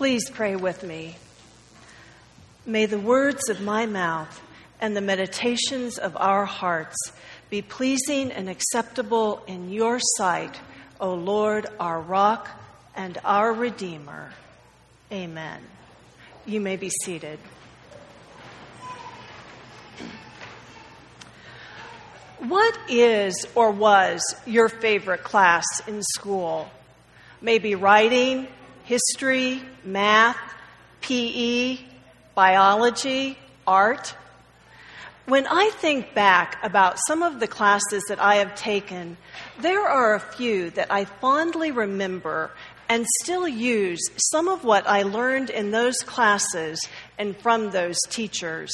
Please pray with me. May the words of my mouth and the meditations of our hearts be pleasing and acceptable in your sight, O Lord, our rock and our Redeemer. Amen. You may be seated. What is or was your favorite class in school? Maybe writing, history, math, PE, biology, art. When I think back about some of the classes that I have taken, there are a few that I fondly remember and still use some of what I learned in those classes and from those teachers.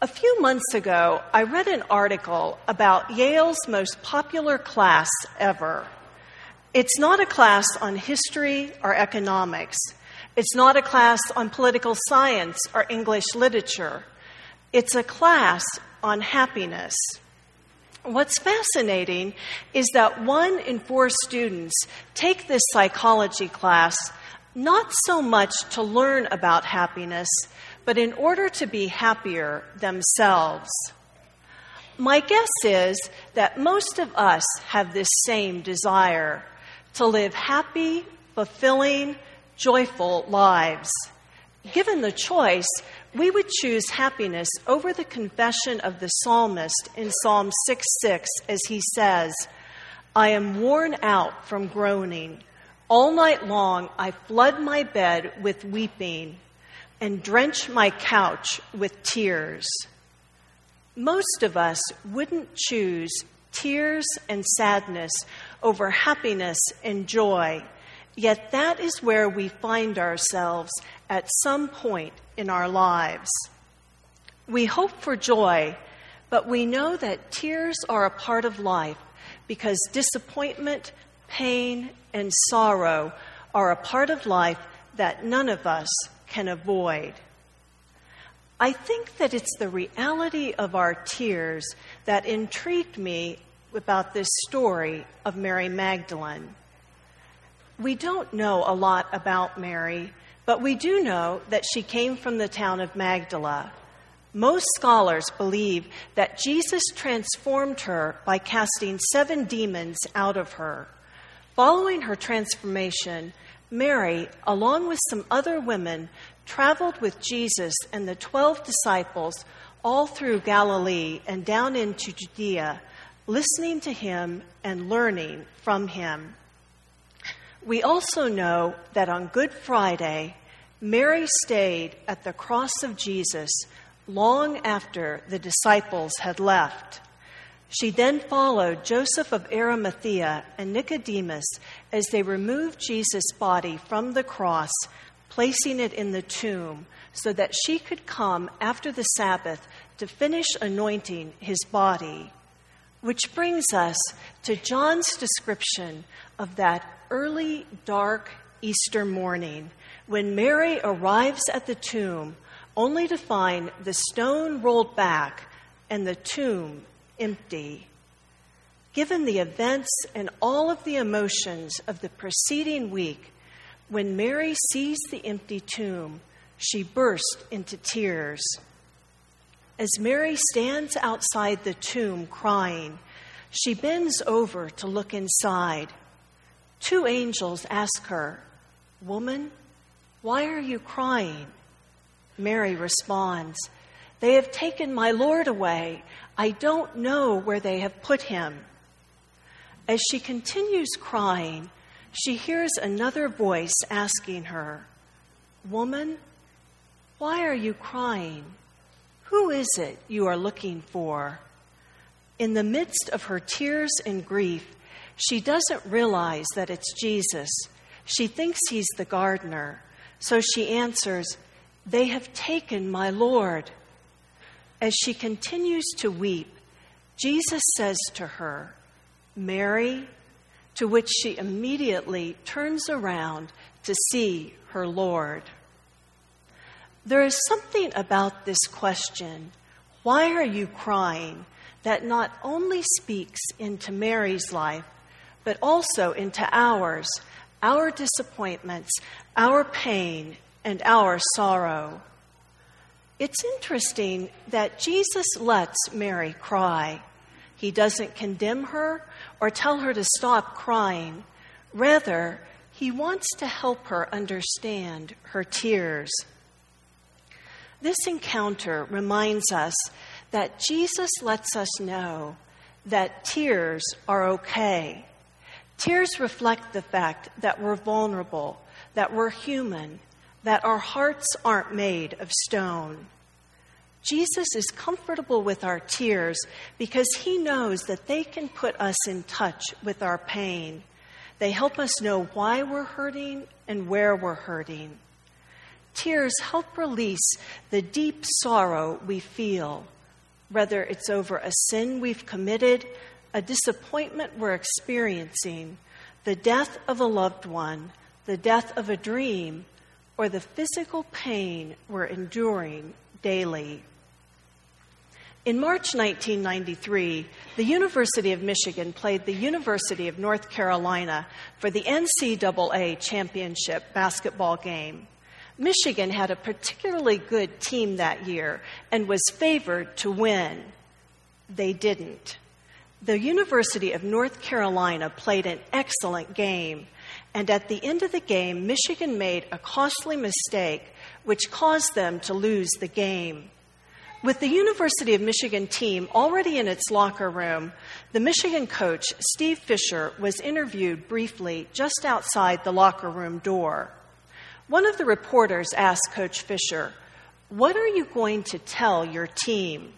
A few months ago, I read an article about Yale's most popular class ever. It's not a class on history or economics. It's not a class on political science or English literature. It's a class on happiness. What's fascinating is that one in four students take this psychology class not so much to learn about happiness, but in order to be happier themselves. My guess is that most of us have this same desire to live happy, fulfilling, joyful lives. Given the choice, we would choose happiness over the confession of the psalmist in Psalm 6 6, as he says, I am worn out from groaning. All night long I flood my bed with weeping and drench my couch with tears. Most of us wouldn't choose tears and sadness over happiness and joy. Yet that is where we find ourselves at some point in our lives. We hope for joy, but we know that tears are a part of life because disappointment, pain, and sorrow are a part of life that none of us can avoid. I think that it's the reality of our tears that intrigued me about this story of Mary Magdalene. We don't know a lot about Mary, but we do know that she came from the town of Magdala. Most scholars believe that Jesus transformed her by casting seven demons out of her. Following her transformation, Mary, along with some other women, traveled with Jesus and the twelve disciples all through Galilee and down into Judea listening to him and learning from him. We also know that on Good Friday, Mary stayed at the cross of Jesus long after the disciples had left. She then followed Joseph of Arimathea and Nicodemus as they removed Jesus' body from the cross, placing it in the tomb so that she could come after the Sabbath to finish anointing his body. Which brings us to John's description of that early, dark Easter morning when Mary arrives at the tomb only to find the stone rolled back and the tomb empty. Given the events and all of the emotions of the preceding week, when Mary sees the empty tomb, she burst into tears. As Mary stands outside the tomb crying, she bends over to look inside. Two angels ask her, Woman, why are you crying? Mary responds, They have taken my Lord away. I don't know where they have put him. As she continues crying, she hears another voice asking her, Woman, why are you crying? Who is it you are looking for? In the midst of her tears and grief, she doesn't realize that it's Jesus. She thinks he's the gardener. So she answers, They have taken my Lord. As she continues to weep, Jesus says to her, Mary, to which she immediately turns around to see her Lord. There is something about this question, why are you crying, that not only speaks into Mary's life, but also into ours our disappointments, our pain, and our sorrow. It's interesting that Jesus lets Mary cry. He doesn't condemn her or tell her to stop crying. Rather, he wants to help her understand her tears. This encounter reminds us that Jesus lets us know that tears are okay. Tears reflect the fact that we're vulnerable, that we're human, that our hearts aren't made of stone. Jesus is comfortable with our tears because he knows that they can put us in touch with our pain. They help us know why we're hurting and where we're hurting. Tears help release the deep sorrow we feel, whether it's over a sin we've committed, a disappointment we're experiencing, the death of a loved one, the death of a dream, or the physical pain we're enduring daily. In March 1993, the University of Michigan played the University of North Carolina for the NCAA championship basketball game. Michigan had a particularly good team that year and was favored to win. They didn't. The University of North Carolina played an excellent game, and at the end of the game, Michigan made a costly mistake which caused them to lose the game. With the University of Michigan team already in its locker room, the Michigan coach, Steve Fisher, was interviewed briefly just outside the locker room door. One of the reporters asked Coach Fisher, What are you going to tell your team?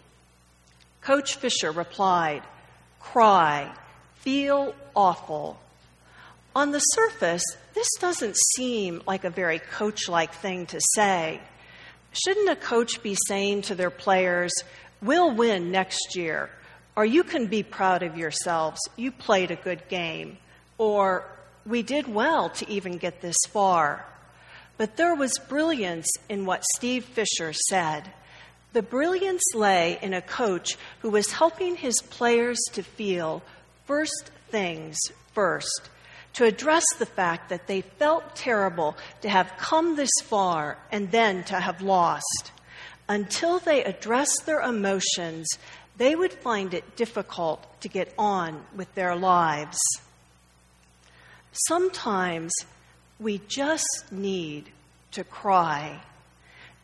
Coach Fisher replied, Cry, feel awful. On the surface, this doesn't seem like a very coach like thing to say. Shouldn't a coach be saying to their players, We'll win next year, or you can be proud of yourselves, you played a good game, or we did well to even get this far? But there was brilliance in what Steve Fisher said. The brilliance lay in a coach who was helping his players to feel first things first to address the fact that they felt terrible to have come this far and then to have lost. Until they addressed their emotions, they would find it difficult to get on with their lives. Sometimes we just need to cry.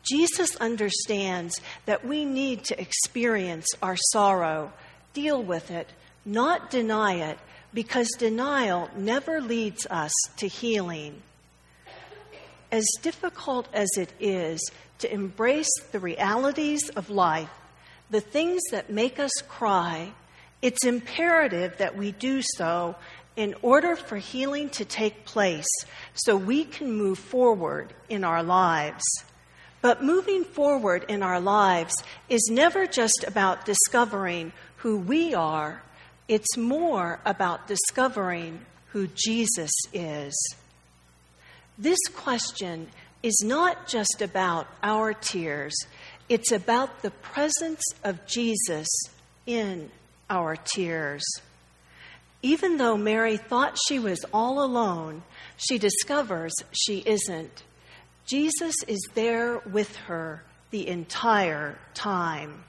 Jesus understands that we need to experience our sorrow, deal with it, not deny it, because denial never leads us to healing. As difficult as it is to embrace the realities of life, the things that make us cry, it's imperative that we do so in order for healing to take place so we can move forward in our lives. But moving forward in our lives is never just about discovering who we are it's more about discovering who Jesus is. This question is not just about our tears, it's about the presence of Jesus in our tears. Even though Mary thought she was all alone, she discovers she isn't. Jesus is there with her the entire time.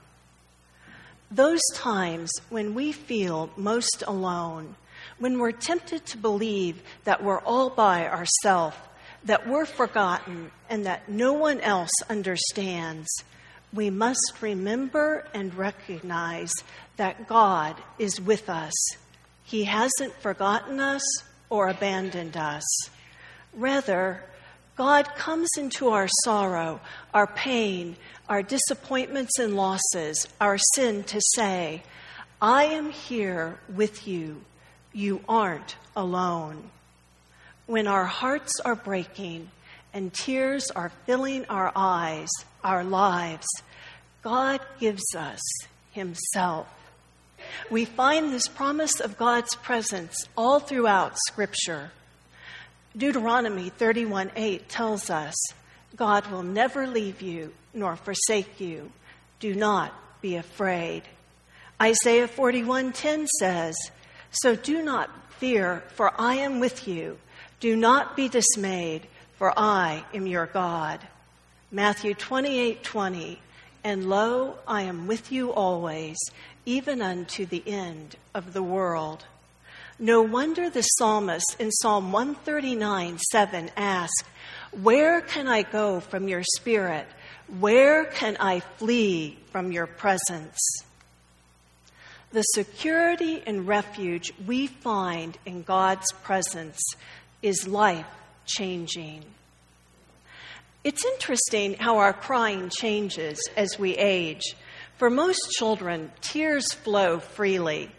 Those times when we feel most alone, when we're tempted to believe that we're all by ourselves, that we're forgotten, and that no one else understands, we must remember and recognize that God is with us. He hasn't forgotten us or abandoned us. Rather, God comes into our sorrow, our pain, our disappointments and losses, our sin, to say, I am here with you. You aren't alone. When our hearts are breaking and tears are filling our eyes, our lives, God gives us Himself. We find this promise of God's presence all throughout Scripture. Deuteronomy 31:8 tells us, God will never leave you nor forsake you. Do not be afraid. Isaiah 41:10 says, "So do not fear, for I am with you. Do not be dismayed, for I am your God. Matthew 28:20, 20. And lo, I am with you always, even unto the end of the world. No wonder the psalmist in Psalm 139 7 asked, Where can I go from your spirit? Where can I flee from your presence? The security and refuge we find in God's presence is life changing. It's interesting how our crying changes as we age. For most children, tears flow freely.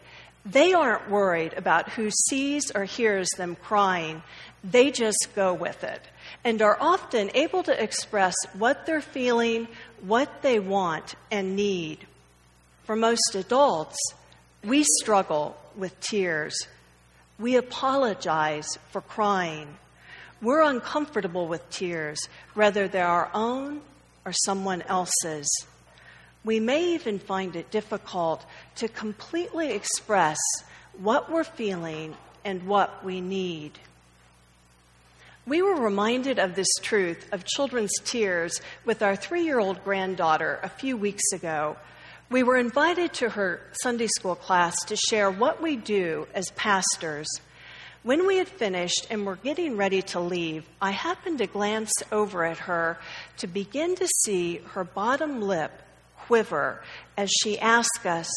They aren't worried about who sees or hears them crying. They just go with it and are often able to express what they're feeling, what they want and need. For most adults, we struggle with tears. We apologize for crying. We're uncomfortable with tears, whether they're our own or someone else's. We may even find it difficult to completely express what we're feeling and what we need. We were reminded of this truth of children's tears with our three year old granddaughter a few weeks ago we were invited to her Sunday school class to share what we do as pastors. When we had finished and were getting ready to leave, I happened to glance over at her to begin to see her bottom lip quiver as she asked us,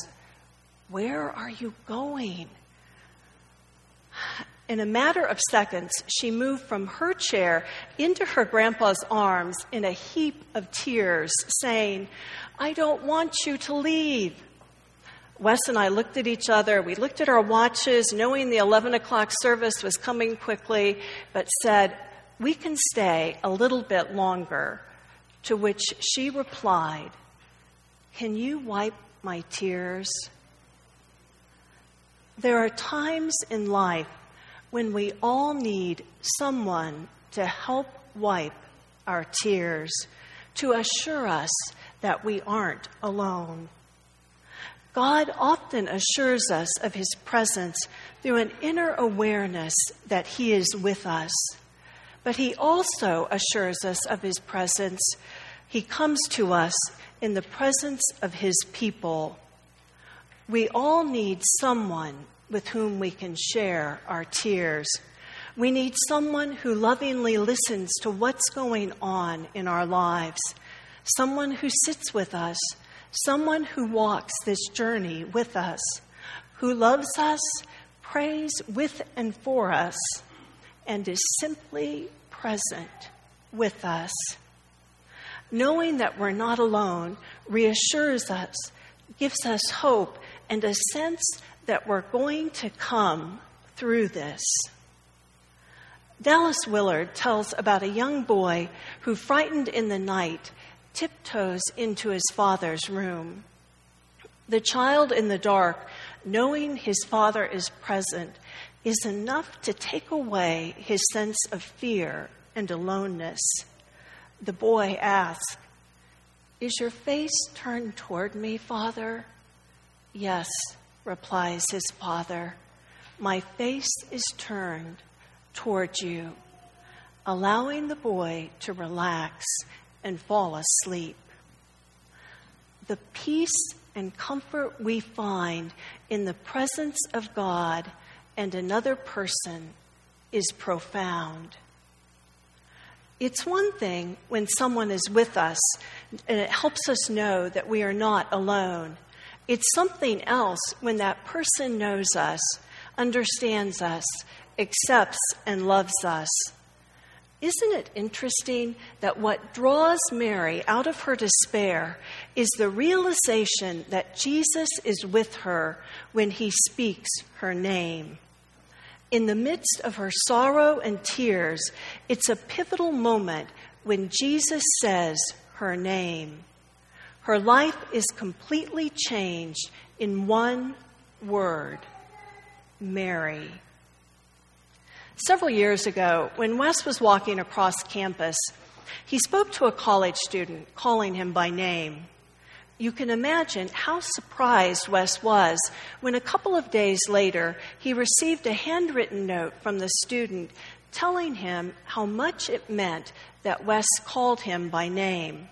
Where are you going? In a matter of seconds, she moved from her chair into her grandpa's arms in a heap of tears, saying, I don't want you to leave. Wes and I looked at each other. We looked at our watches, knowing the 11 o'clock service was coming quickly, but said, We can stay a little bit longer. To which she replied, Can you wipe my tears? There are times in life when we all need someone to help wipe our tears, to assure us that we aren't alone. God often assures us of His presence through an inner awareness that He is with us. But He also assures us of His presence. He comes to us in the presence of His people. We all need someone with whom we can share our tears. We need someone who lovingly listens to what's going on in our lives, someone who sits with us, someone who walks this journey with us, who loves us, prays with and for us, and is simply present with us. Knowing that we're not alone reassures us, gives us hope, and a sense that we're going to come through this. Dallas Willard tells about a young boy who, frightened in the night, tiptoes into his father's room. The child in the dark, knowing his father is present, is enough to take away his sense of fear and aloneness. The boy asks, Is your face turned toward me, Father? Yes, replies his father, My face is turned toward you, allowing the boy to relax and fall asleep. The peace and comfort we find in the presence of God and another person is profound. It's one thing when someone is with us and it helps us know that we are not alone it's something else when that person knows us, understands us, accepts and loves us. Isn't it interesting that what draws Mary out of her despair is the realization that Jesus is with her when he speaks her name? In the midst of her sorrow and tears, it's a pivotal moment when Jesus says her name. Her life is completely changed in one word Mary. Several years ago, when Wes was walking across campus, he spoke to a college student, calling him by name. You can imagine how surprised Wes was when a couple of days later he received a handwritten note from the student telling him how much it meant that Wes called him by name.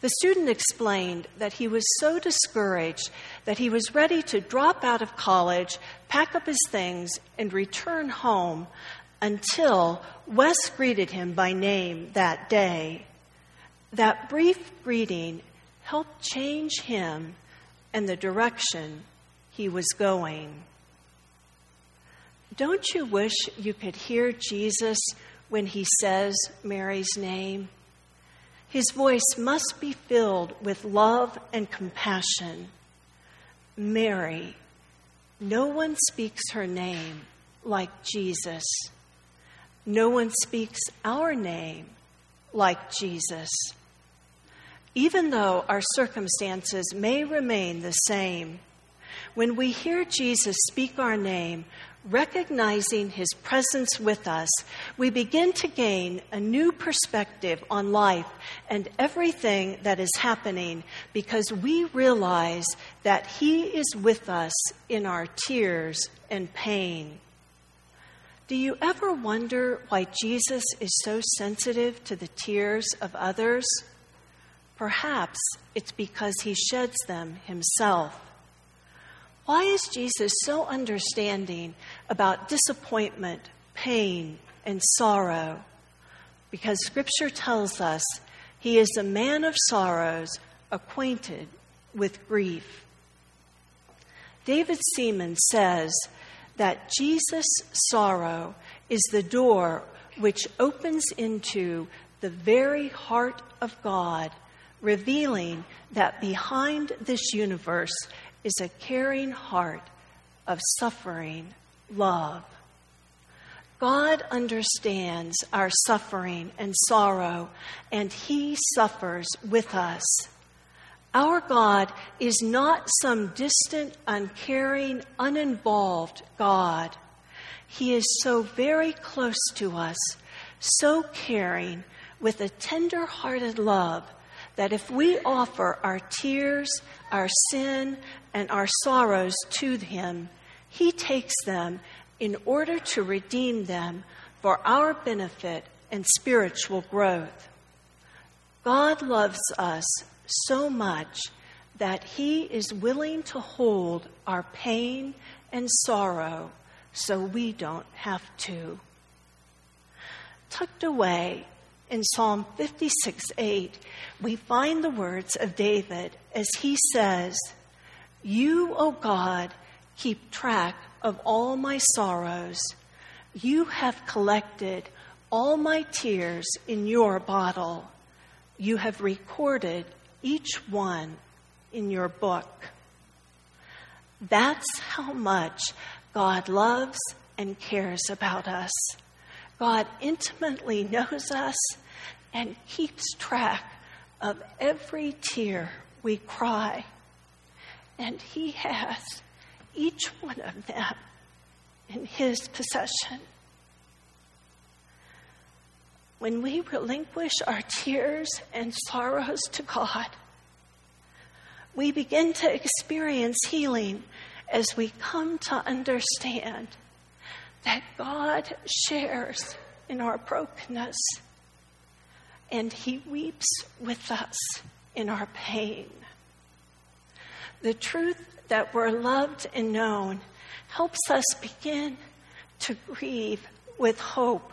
The student explained that he was so discouraged that he was ready to drop out of college, pack up his things, and return home until Wes greeted him by name that day. That brief greeting helped change him and the direction he was going. Don't you wish you could hear Jesus when he says Mary's name? His voice must be filled with love and compassion. Mary, no one speaks her name like Jesus. No one speaks our name like Jesus. Even though our circumstances may remain the same, when we hear Jesus speak our name, recognizing his presence with us, we begin to gain a new perspective on life and everything that is happening because we realize that he is with us in our tears and pain. Do you ever wonder why Jesus is so sensitive to the tears of others? Perhaps it's because he sheds them himself. Why is Jesus so understanding about disappointment, pain, and sorrow? Because Scripture tells us he is a man of sorrows, acquainted with grief. David Seamands says that Jesus' sorrow is the door which opens into the very heart of God, revealing that behind this universe is a caring heart of suffering love. God understands our suffering and sorrow, and He suffers with us. Our God is not some distant, uncaring, uninvolved God. He is so very close to us, so caring, with a tender hearted love that if we offer our tears, our sin, and our sorrows to Him, He takes them in order to redeem them for our benefit and spiritual growth. God loves us so much that He is willing to hold our pain and sorrow so we don't have to. Tucked away in Psalm 56 8, we find the words of David as he says, You, O God, keep track of all my sorrows. You have collected all my tears in your bottle. You have recorded each one in your book. That's how much God loves and cares about us. God intimately knows us and keeps track of every tear we cry. And He has each one of them in His possession. When we relinquish our tears and sorrows to God, we begin to experience healing as we come to understand that God shares in our brokenness and He weeps with us in our pain. The truth that we're loved and known helps us begin to grieve with hope.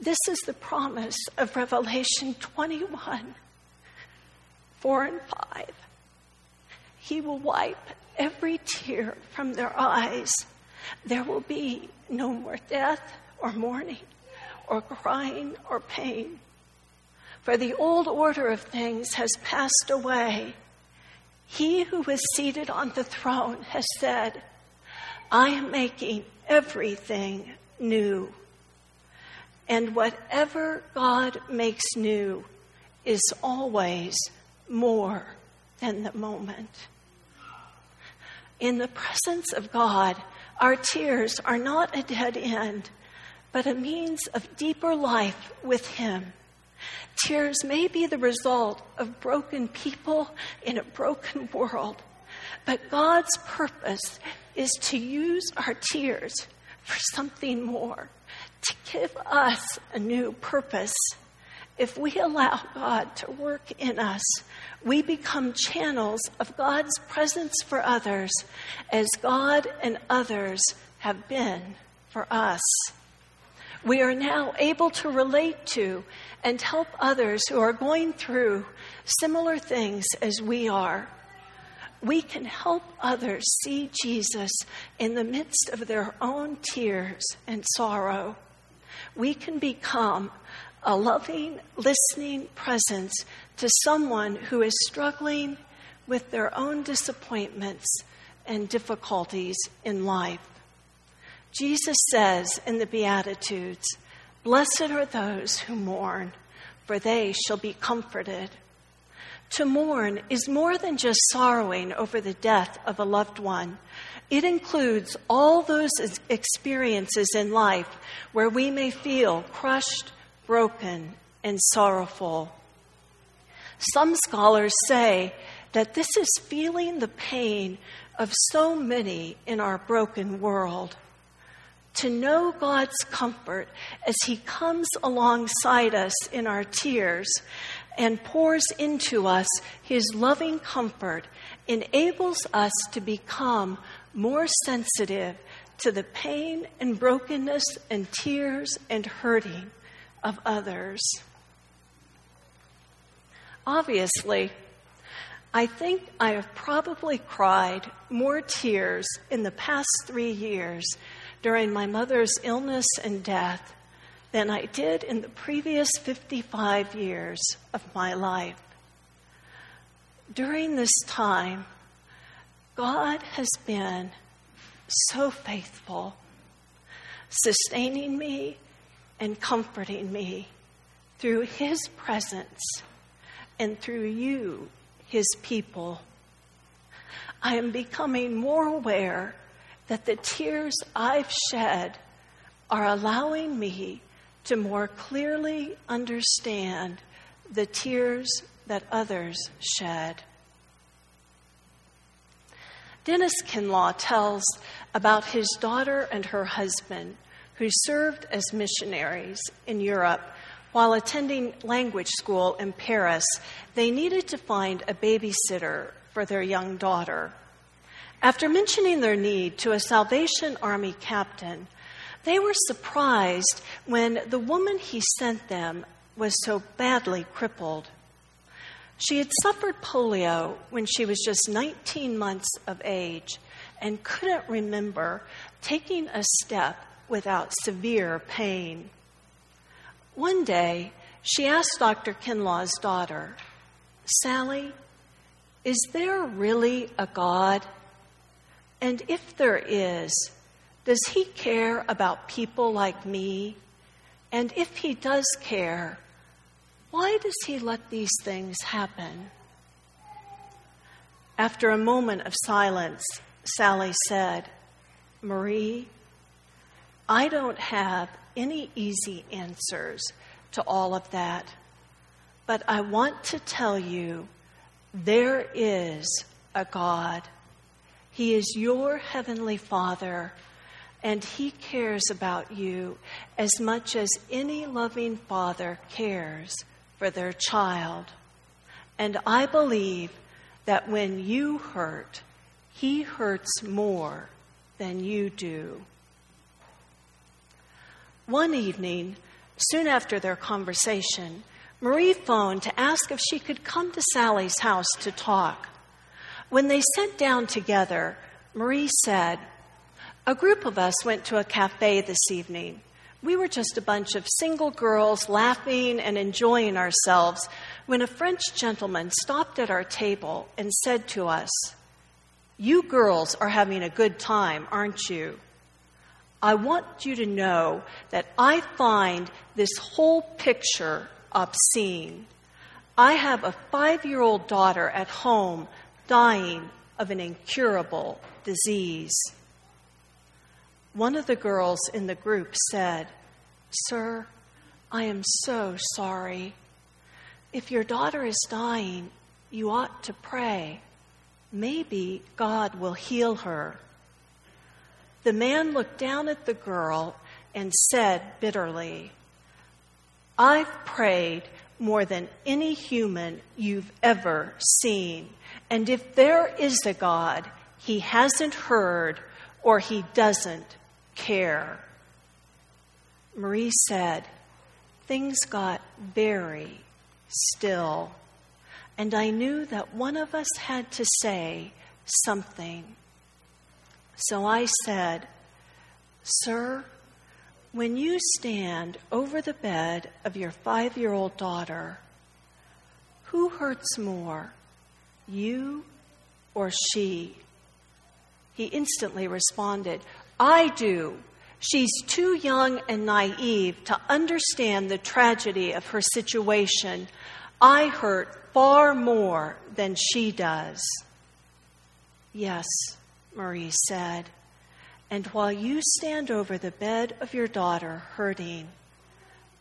This is the promise of Revelation 21 4 and 5. He will wipe every tear from their eyes there will be no more death or mourning or crying or pain. For the old order of things has passed away. He who is seated on the throne has said, I am making everything new. And whatever God makes new is always more than the moment. In the presence of God, our tears are not a dead end, but a means of deeper life with Him. Tears may be the result of broken people in a broken world, but God's purpose is to use our tears for something more, to give us a new purpose. If we allow God to work in us, we become channels of God's presence for others as God and others have been for us. We are now able to relate to and help others who are going through similar things as we are. We can help others see Jesus in the midst of their own tears and sorrow. We can become a loving, listening presence to someone who is struggling with their own disappointments and difficulties in life. Jesus says in the Beatitudes, Blessed are those who mourn, for they shall be comforted. To mourn is more than just sorrowing over the death of a loved one. It includes all those experiences in life where we may feel crushed, broken, and sorrowful. Some scholars say that this is feeling the pain of so many in our broken world to know God's comfort as He comes alongside us in our tears and pours into us His loving comfort enables us to become more sensitive to the pain and brokenness and tears and hurting of others. Obviously, I think I have probably cried more tears in the past three years during my mother's illness and death than I did in the previous 55 years of my life. During this time, God has been so faithful, sustaining me and comforting me through His presence and through you, His people. I am becoming more aware that the tears I've shed are allowing me to more clearly understand the tears that others shed. Dennis Kinlaw tells about his daughter and her husband who served as missionaries in Europe while attending language school in Paris. They needed to find a babysitter for their young daughter. After mentioning their need to a Salvation Army captain, they were surprised when the woman he sent them was so badly crippled. She had suffered polio when she was just 19 months of age and couldn't remember taking a step without severe pain. One day, she asked Dr. Kinlaw's daughter, Sally, is there really a God? And if there is, does he care about people like me? And if he does care, why does he let these things happen? After a moment of silence, Sally said, Marie, I don't have any easy answers to all of that, but I want to tell you there is a God. He is your heavenly Father, and He cares about you as much as any loving father cares for their child. And I believe that when you hurt, He hurts more than you do. One evening, soon after their conversation, Marie phoned to ask if she could come to Sally's house to talk. When they sat down together, Marie said, A group of us went to a cafe this evening. We were just a bunch of single girls laughing and enjoying ourselves when a French gentleman stopped at our table and said to us, You girls are having a good time, aren't you? I want you to know that I find this whole picture obscene. I have a five year old daughter at home dying of an incurable disease. One of the girls in the group said, Sir, I am so sorry. If your daughter is dying, you ought to pray. Maybe God will heal her. The man looked down at the girl and said bitterly, I've prayed more than any human you've ever seen. And if there is a God, he hasn't heard or he doesn't care. Marie said, Things got very still, and I knew that one of us had to say something. So I said, Sir, when you stand over the bed of your five year old daughter, who hurts more, you or she? He instantly responded, I do. She's too young and naive to understand the tragedy of her situation. I hurt far more than she does. Yes, Marie said. And while you stand over the bed of your daughter hurting,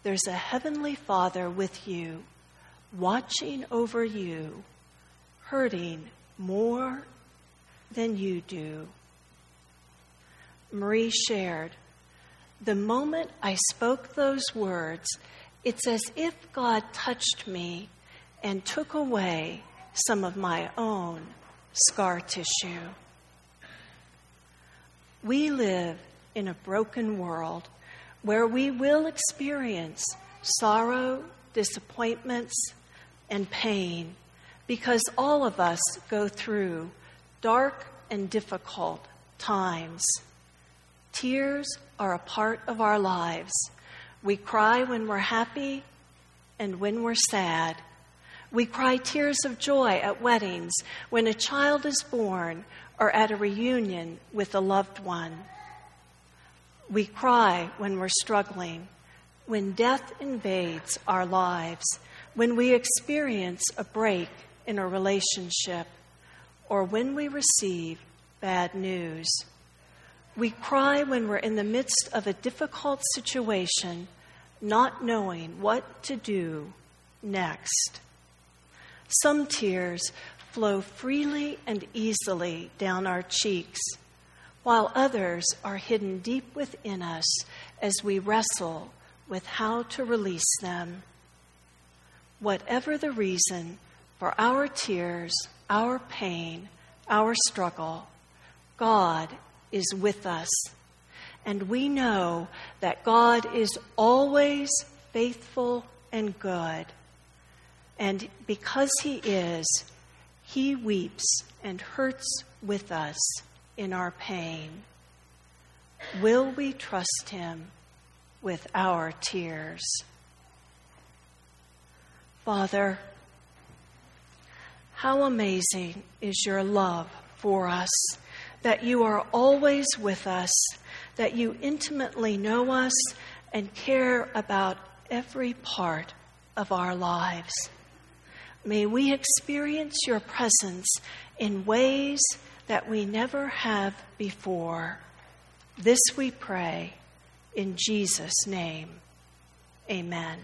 there's a heavenly Father with you, watching over you, hurting more than you do. Marie shared, The moment I spoke those words, it's as if God touched me and took away some of my own scar tissue. We live in a broken world where we will experience sorrow, disappointments, and pain because all of us go through dark and difficult times. Tears are a part of our lives. We cry when we're happy and when we're sad. We cry tears of joy at weddings, when a child is born, or at a reunion with a loved one. We cry when we're struggling, when death invades our lives, when we experience a break in a relationship, or when we receive bad news. We cry when we're in the midst of a difficult situation, not knowing what to do next. Some tears flow freely and easily down our cheeks, while others are hidden deep within us as we wrestle with how to release them. Whatever the reason for our tears, our pain, our struggle, God is with us. And we know that God is always faithful and good. And because He is, He weeps and hurts with us in our pain. Will we trust Him with our tears? Father, how amazing is your love for us, that you are always with us, that you intimately know us and care about every part of our lives. May we experience your presence in ways that we never have before. This we pray in Jesus' name. Amen.